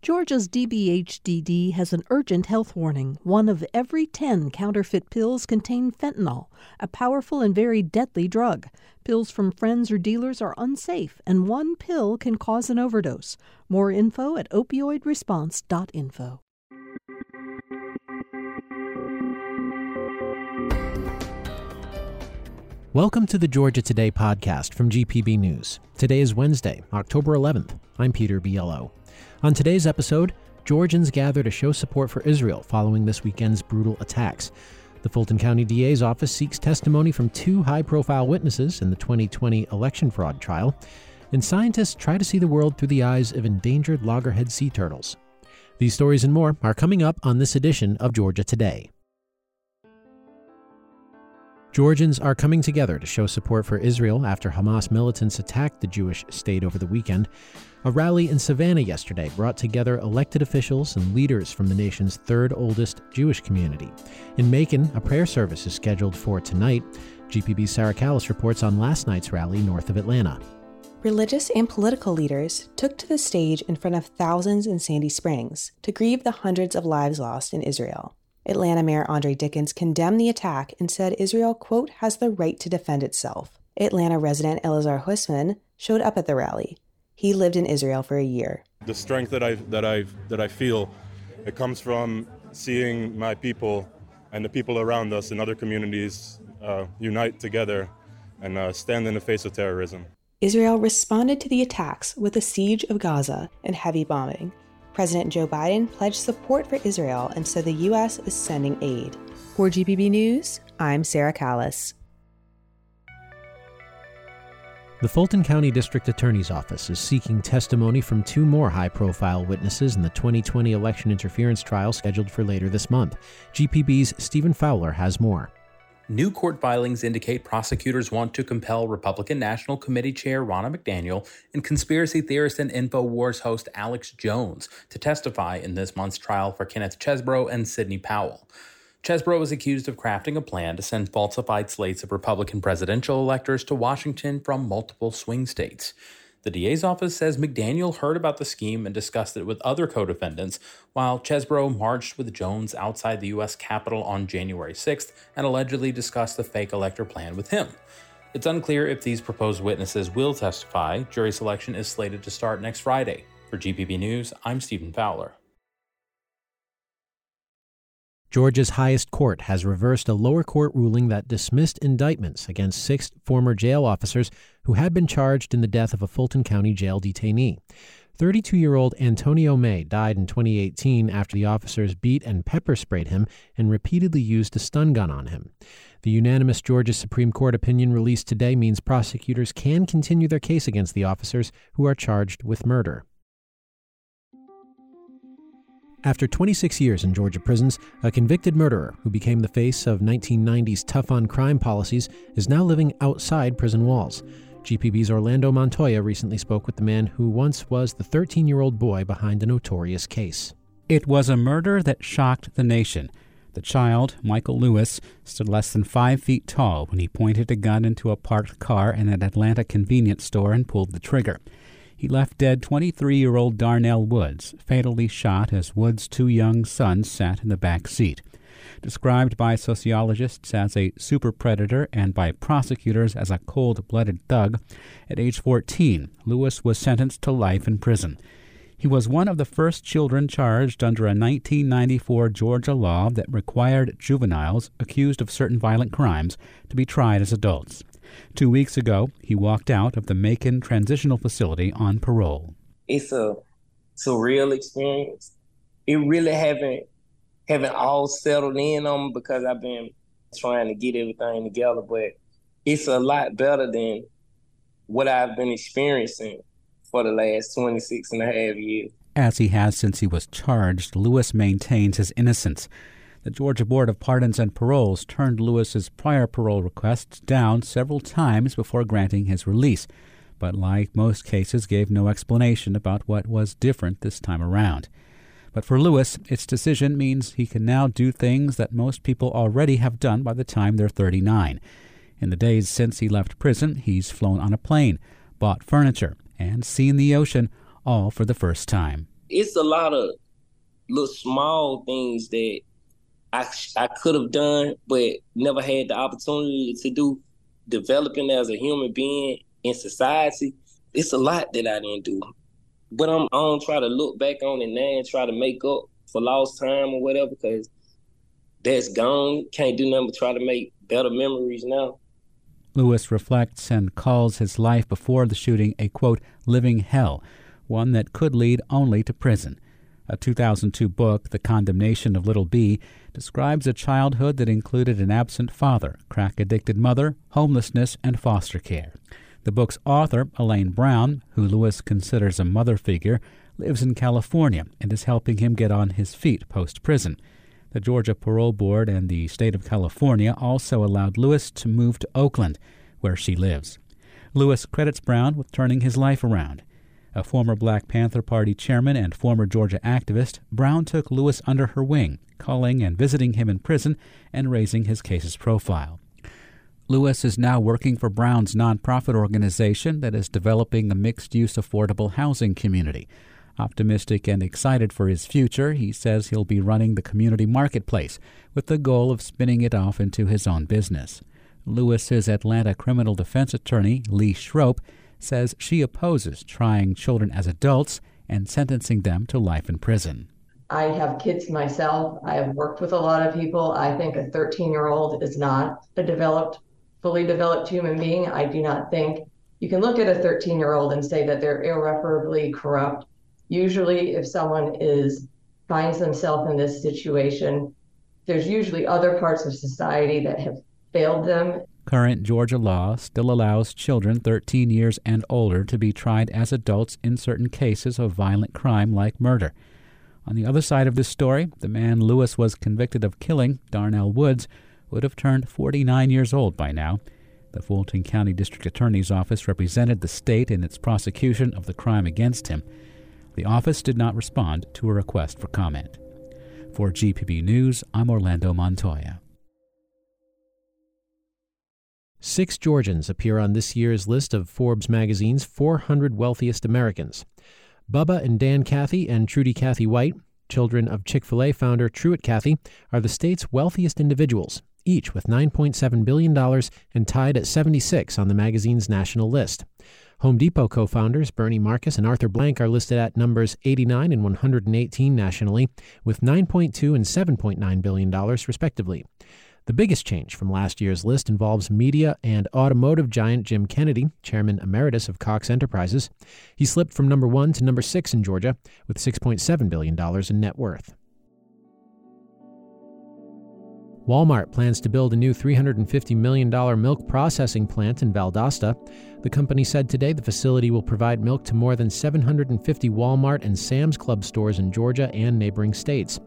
Georgia's DBHDD has an urgent health warning. One of every 10 counterfeit pills contain fentanyl, a powerful and very deadly drug. Pills from friends or dealers are unsafe, and one pill can cause an overdose. More info at opioidresponse.info. Welcome to the Georgia Today podcast from GPB News. Today is Wednesday, October 11th. I'm Peter Biello. On today's episode, Georgians gather to show support for Israel following this weekend's brutal attacks. The Fulton County DA's office seeks testimony from two high profile witnesses in the 2020 election fraud trial. And scientists try to see the world through the eyes of endangered loggerhead sea turtles. These stories and more are coming up on this edition of Georgia Today. Georgians are coming together to show support for Israel after Hamas militants attacked the Jewish state over the weekend. A rally in Savannah yesterday brought together elected officials and leaders from the nation's third oldest Jewish community. In Macon, a prayer service is scheduled for tonight. GPB's Sarah Kallis reports on last night's rally north of Atlanta. Religious and political leaders took to the stage in front of thousands in Sandy Springs to grieve the hundreds of lives lost in Israel. Atlanta Mayor Andre Dickens condemned the attack and said Israel, quote, has the right to defend itself. Atlanta resident Elazar Huisman showed up at the rally. He lived in Israel for a year. The strength that I that I that I feel, it comes from seeing my people and the people around us in other communities uh, unite together and uh, stand in the face of terrorism. Israel responded to the attacks with a siege of Gaza and heavy bombing. President Joe Biden pledged support for Israel, and so the U.S. is sending aid. For GPB News, I'm Sarah Kallis. The Fulton County District Attorney's Office is seeking testimony from two more high profile witnesses in the 2020 election interference trial scheduled for later this month. GPB's Stephen Fowler has more. New court filings indicate prosecutors want to compel Republican National Committee Chair Ronna McDaniel and conspiracy theorist and InfoWars host Alex Jones to testify in this month's trial for Kenneth Chesebro and Sidney Powell. Chesebro is accused of crafting a plan to send falsified slates of Republican presidential electors to Washington from multiple swing states. The DA's office says McDaniel heard about the scheme and discussed it with other co defendants, while Chesebro marched with Jones outside the U.S. Capitol on January 6th and allegedly discussed the fake elector plan with him. It's unclear if these proposed witnesses will testify. Jury selection is slated to start next Friday. For GPB News, I'm Stephen Fowler. Georgia's highest court has reversed a lower court ruling that dismissed indictments against six former jail officers who had been charged in the death of a Fulton County jail detainee. 32 year old Antonio May died in 2018 after the officers beat and pepper sprayed him and repeatedly used a stun gun on him. The unanimous Georgia Supreme Court opinion released today means prosecutors can continue their case against the officers who are charged with murder. After 26 years in Georgia prisons, a convicted murderer who became the face of 1990's tough on crime policies is now living outside prison walls. GPB's Orlando Montoya recently spoke with the man who once was the 13 year old boy behind a notorious case. It was a murder that shocked the nation. The child, Michael Lewis, stood less than five feet tall when he pointed a gun into a parked car in an Atlanta convenience store and pulled the trigger. He left dead 23 year old Darnell Woods, fatally shot as Woods' two young sons sat in the back seat. Described by sociologists as a super predator and by prosecutors as a cold blooded thug, at age 14, Lewis was sentenced to life in prison. He was one of the first children charged under a 1994 Georgia law that required juveniles accused of certain violent crimes to be tried as adults. Two weeks ago, he walked out of the Macon Transitional Facility on parole. It's a surreal experience. It really haven't haven't all settled in on me because I've been trying to get everything together, but it's a lot better than what I've been experiencing for the last 26 and a half years. As he has since he was charged, Lewis maintains his innocence. The Georgia Board of Pardons and Paroles turned Lewis's prior parole requests down several times before granting his release, but like most cases, gave no explanation about what was different this time around. But for Lewis, its decision means he can now do things that most people already have done by the time they're 39. In the days since he left prison, he's flown on a plane, bought furniture, and seen the ocean, all for the first time. it's a lot of little small things that I I could have done, but never had the opportunity to do. Developing as a human being in society, it's a lot that I didn't do. But I'm I don't try to look back on it now and try to make up for lost time or whatever, because that's gone. Can't do nothing but try to make better memories now. Lewis reflects and calls his life before the shooting a quote living hell, one that could lead only to prison. A 2002 book, The Condemnation of Little B, describes a childhood that included an absent father, crack addicted mother, homelessness, and foster care. The book's author, Elaine Brown, who Lewis considers a mother figure, lives in California and is helping him get on his feet post prison. The Georgia Parole Board and the state of California also allowed Lewis to move to Oakland, where she lives. Lewis credits Brown with turning his life around. A former Black Panther Party chairman and former Georgia activist, Brown took Lewis under her wing, calling and visiting him in prison and raising his case's profile. Lewis is now working for Brown's nonprofit organization that is developing a mixed use affordable housing community. Optimistic and excited for his future, he says he'll be running the community marketplace with the goal of spinning it off into his own business. Lewis's Atlanta criminal defense attorney, Lee Schroep, says she opposes trying children as adults and sentencing them to life in prison. I have kids myself. I have worked with a lot of people. I think a 13 year old is not a developed, fully developed human being. I do not think you can look at a 13 year old and say that they're irreparably corrupt. Usually, if someone is finds themselves in this situation, there's usually other parts of society that have failed them Current Georgia law still allows children 13 years and older to be tried as adults in certain cases of violent crime like murder. On the other side of this story, the man Lewis was convicted of killing, Darnell Woods, would have turned 49 years old by now. The Fulton County District Attorney's Office represented the state in its prosecution of the crime against him. The office did not respond to a request for comment. For GPB News, I'm Orlando Montoya. Six Georgians appear on this year's list of Forbes magazine's 400 wealthiest Americans. Bubba and Dan Cathy and Trudy Cathy White, children of Chick fil A founder Truett Cathy, are the state's wealthiest individuals, each with $9.7 billion and tied at 76 on the magazine's national list. Home Depot co founders Bernie Marcus and Arthur Blank are listed at numbers 89 and 118 nationally, with 9.2 and $7.9 billion, respectively. The biggest change from last year's list involves media and automotive giant Jim Kennedy, chairman emeritus of Cox Enterprises. He slipped from number one to number six in Georgia with $6.7 billion in net worth. Walmart plans to build a new $350 million milk processing plant in Valdosta. The company said today the facility will provide milk to more than 750 Walmart and Sam's Club stores in Georgia and neighboring states.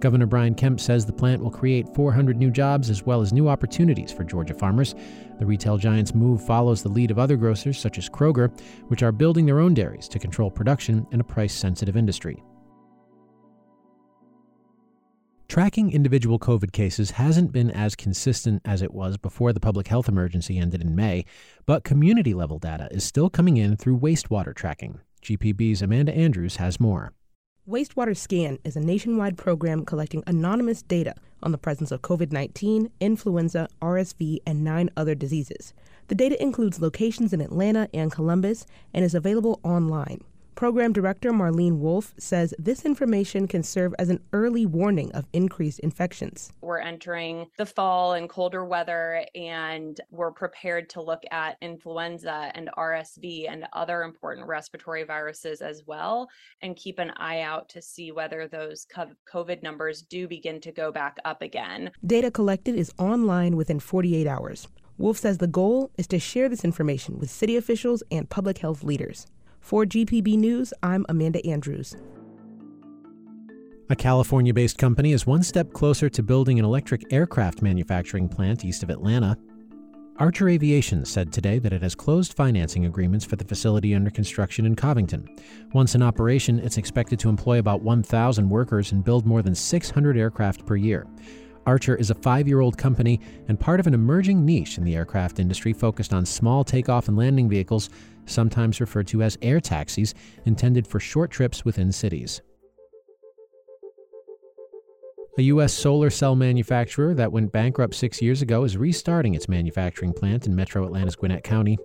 Governor Brian Kemp says the plant will create 400 new jobs as well as new opportunities for Georgia farmers. The retail giant's move follows the lead of other grocers such as Kroger, which are building their own dairies to control production in a price sensitive industry. Tracking individual COVID cases hasn't been as consistent as it was before the public health emergency ended in May, but community level data is still coming in through wastewater tracking. GPB's Amanda Andrews has more. Wastewater Scan is a nationwide program collecting anonymous data on the presence of COVID 19, influenza, RSV, and nine other diseases. The data includes locations in Atlanta and Columbus and is available online. Program Director Marlene Wolfe says this information can serve as an early warning of increased infections. We're entering the fall and colder weather, and we're prepared to look at influenza and RSV and other important respiratory viruses as well, and keep an eye out to see whether those COVID numbers do begin to go back up again. Data collected is online within 48 hours. Wolfe says the goal is to share this information with city officials and public health leaders. For GPB News, I'm Amanda Andrews. A California based company is one step closer to building an electric aircraft manufacturing plant east of Atlanta. Archer Aviation said today that it has closed financing agreements for the facility under construction in Covington. Once in operation, it's expected to employ about 1,000 workers and build more than 600 aircraft per year. Archer is a five year old company and part of an emerging niche in the aircraft industry focused on small takeoff and landing vehicles, sometimes referred to as air taxis, intended for short trips within cities. A U.S. solar cell manufacturer that went bankrupt six years ago is restarting its manufacturing plant in metro Atlanta's Gwinnett County.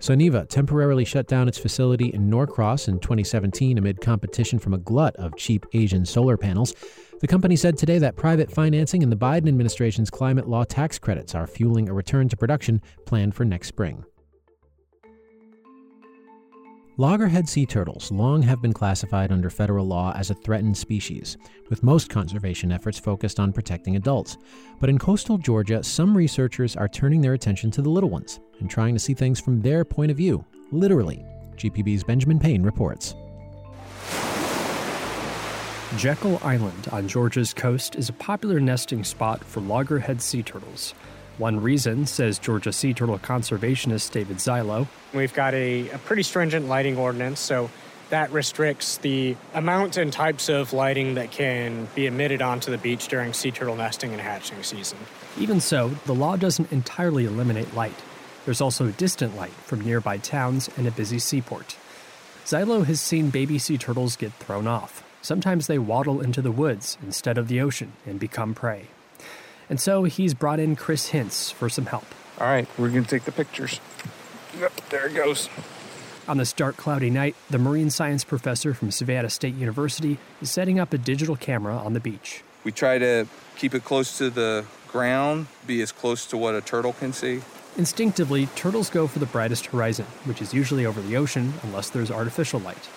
Suniva temporarily shut down its facility in Norcross in 2017 amid competition from a glut of cheap Asian solar panels. The company said today that private financing and the Biden administration's climate law tax credits are fueling a return to production planned for next spring. Loggerhead sea turtles long have been classified under federal law as a threatened species, with most conservation efforts focused on protecting adults. But in coastal Georgia, some researchers are turning their attention to the little ones and trying to see things from their point of view, literally. GPB's Benjamin Payne reports. Jekyll Island on Georgia's coast is a popular nesting spot for loggerhead sea turtles. One reason, says Georgia sea turtle conservationist David Zilo. We've got a, a, pretty stringent lighting ordinance, so that restricts the amount and types of lighting that can be emitted onto the beach during sea turtle nesting and hatching season. Even so, the law doesn't entirely eliminate light. There's also distant light from nearby towns and a busy seaport. Zilo has seen baby sea turtles get thrown off. Sometimes they waddle into the woods instead of the ocean and become prey. And so he's brought in Chris Hintz for some help. All right, we're going to take the pictures. Yep, there it goes. On this dark, cloudy night, the marine science professor from Savannah State University is setting up a digital camera on the beach. We try to keep it close to the ground, be as close to what a turtle can see. Instinctively, turtles go for the brightest horizon, which is usually over the ocean unless there's artificial light.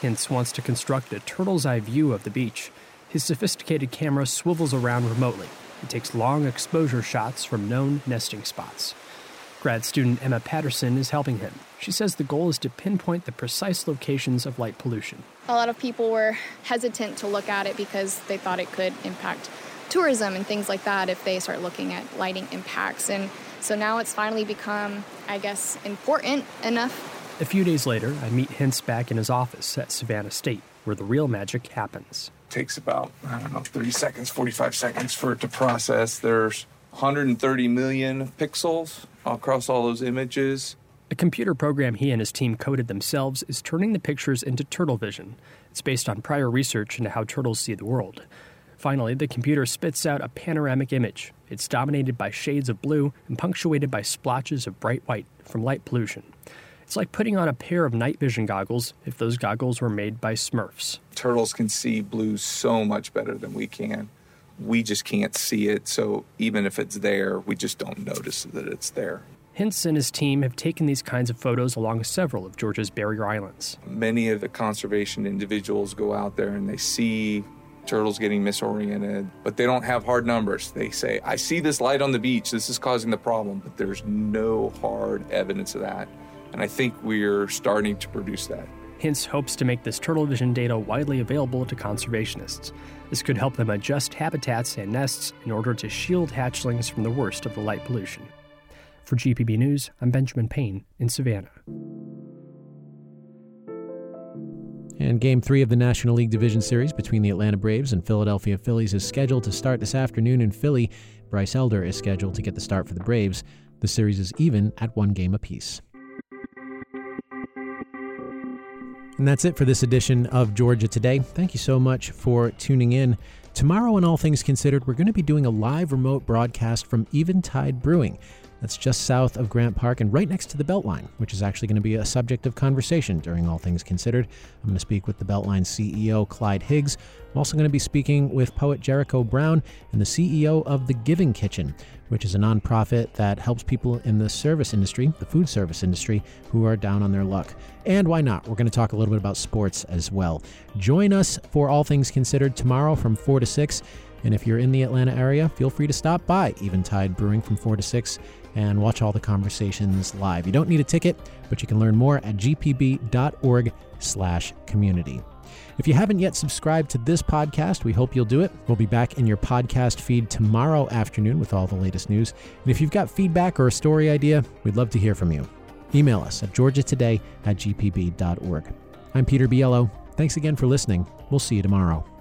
Hintz wants to construct a turtle's eye view of the beach. His sophisticated camera swivels around remotely, it takes long exposure shots from known nesting spots. Grad student Emma Patterson is helping him. She says the goal is to pinpoint the precise locations of light pollution. A lot of people were hesitant to look at it because they thought it could impact tourism and things like that if they start looking at lighting impacts. And so now it's finally become, I guess, important enough. A few days later, I meet Hintz back in his office at Savannah State, where the real magic happens takes about, I don't know, 30 seconds, 45 seconds for it to process. There's 130 million pixels across all those images. A computer program he and his team coded themselves is turning the pictures into turtle vision. It's based on prior research into how turtles see the world. Finally, the computer spits out a panoramic image. It's dominated by shades of blue and punctuated by splotches of bright white from light pollution. It's like putting on a pair of night vision goggles if those goggles were made by Smurfs. Turtles can see blue so much better than we can. We just can't see it, so even if it's there, we just don't notice that it's there. Hintz and his team have taken these kinds of photos along several of Georgia's barrier islands. Many of the conservation individuals go out there and they see turtles getting misoriented, but they don't have hard numbers. They say, I see this light on the beach, this is causing the problem, but there's no hard evidence of that. And I think we're starting to produce that. Hintz hopes to make this turtle vision data widely available to conservationists. This could help them adjust habitats and nests in order to shield hatchlings from the worst of the light pollution. For GPB News, I'm Benjamin Payne in Savannah. And Game 3 of the National League Division Series between the Atlanta Braves and Philadelphia Phillies is scheduled to start this afternoon in Philly. Bryce Elder is scheduled to get the start for the Braves. The series is even at one game apiece. And that's it for this edition of Georgia Today. Thank you so much for tuning in. Tomorrow, on All Things Considered, we're going to be doing a live remote broadcast from Eventide Brewing. That's just south of Grant Park and right next to the Beltline, which is actually going to be a subject of conversation during All Things Considered. I'm going to speak with the Beltline CEO, Clyde Higgs. I'm also going to be speaking with poet Jericho Brown and the CEO of The Giving Kitchen, which is a nonprofit that helps people in the service industry, the food service industry, who are down on their luck. And why not? We're going to talk a little bit about sports as well. Join us for All Things Considered tomorrow from 4 to 6. And if you're in the Atlanta area, feel free to stop by Eventide Brewing from 4 to 6 and watch all the conversations live. You don't need a ticket, but you can learn more at gpb.org/community. If you haven't yet subscribed to this podcast, we hope you'll do it. We'll be back in your podcast feed tomorrow afternoon with all the latest news. And if you've got feedback or a story idea, we'd love to hear from you. Email us at georgiatoday at gpb.org. I'm Peter Biello. Thanks again for listening. We'll see you tomorrow.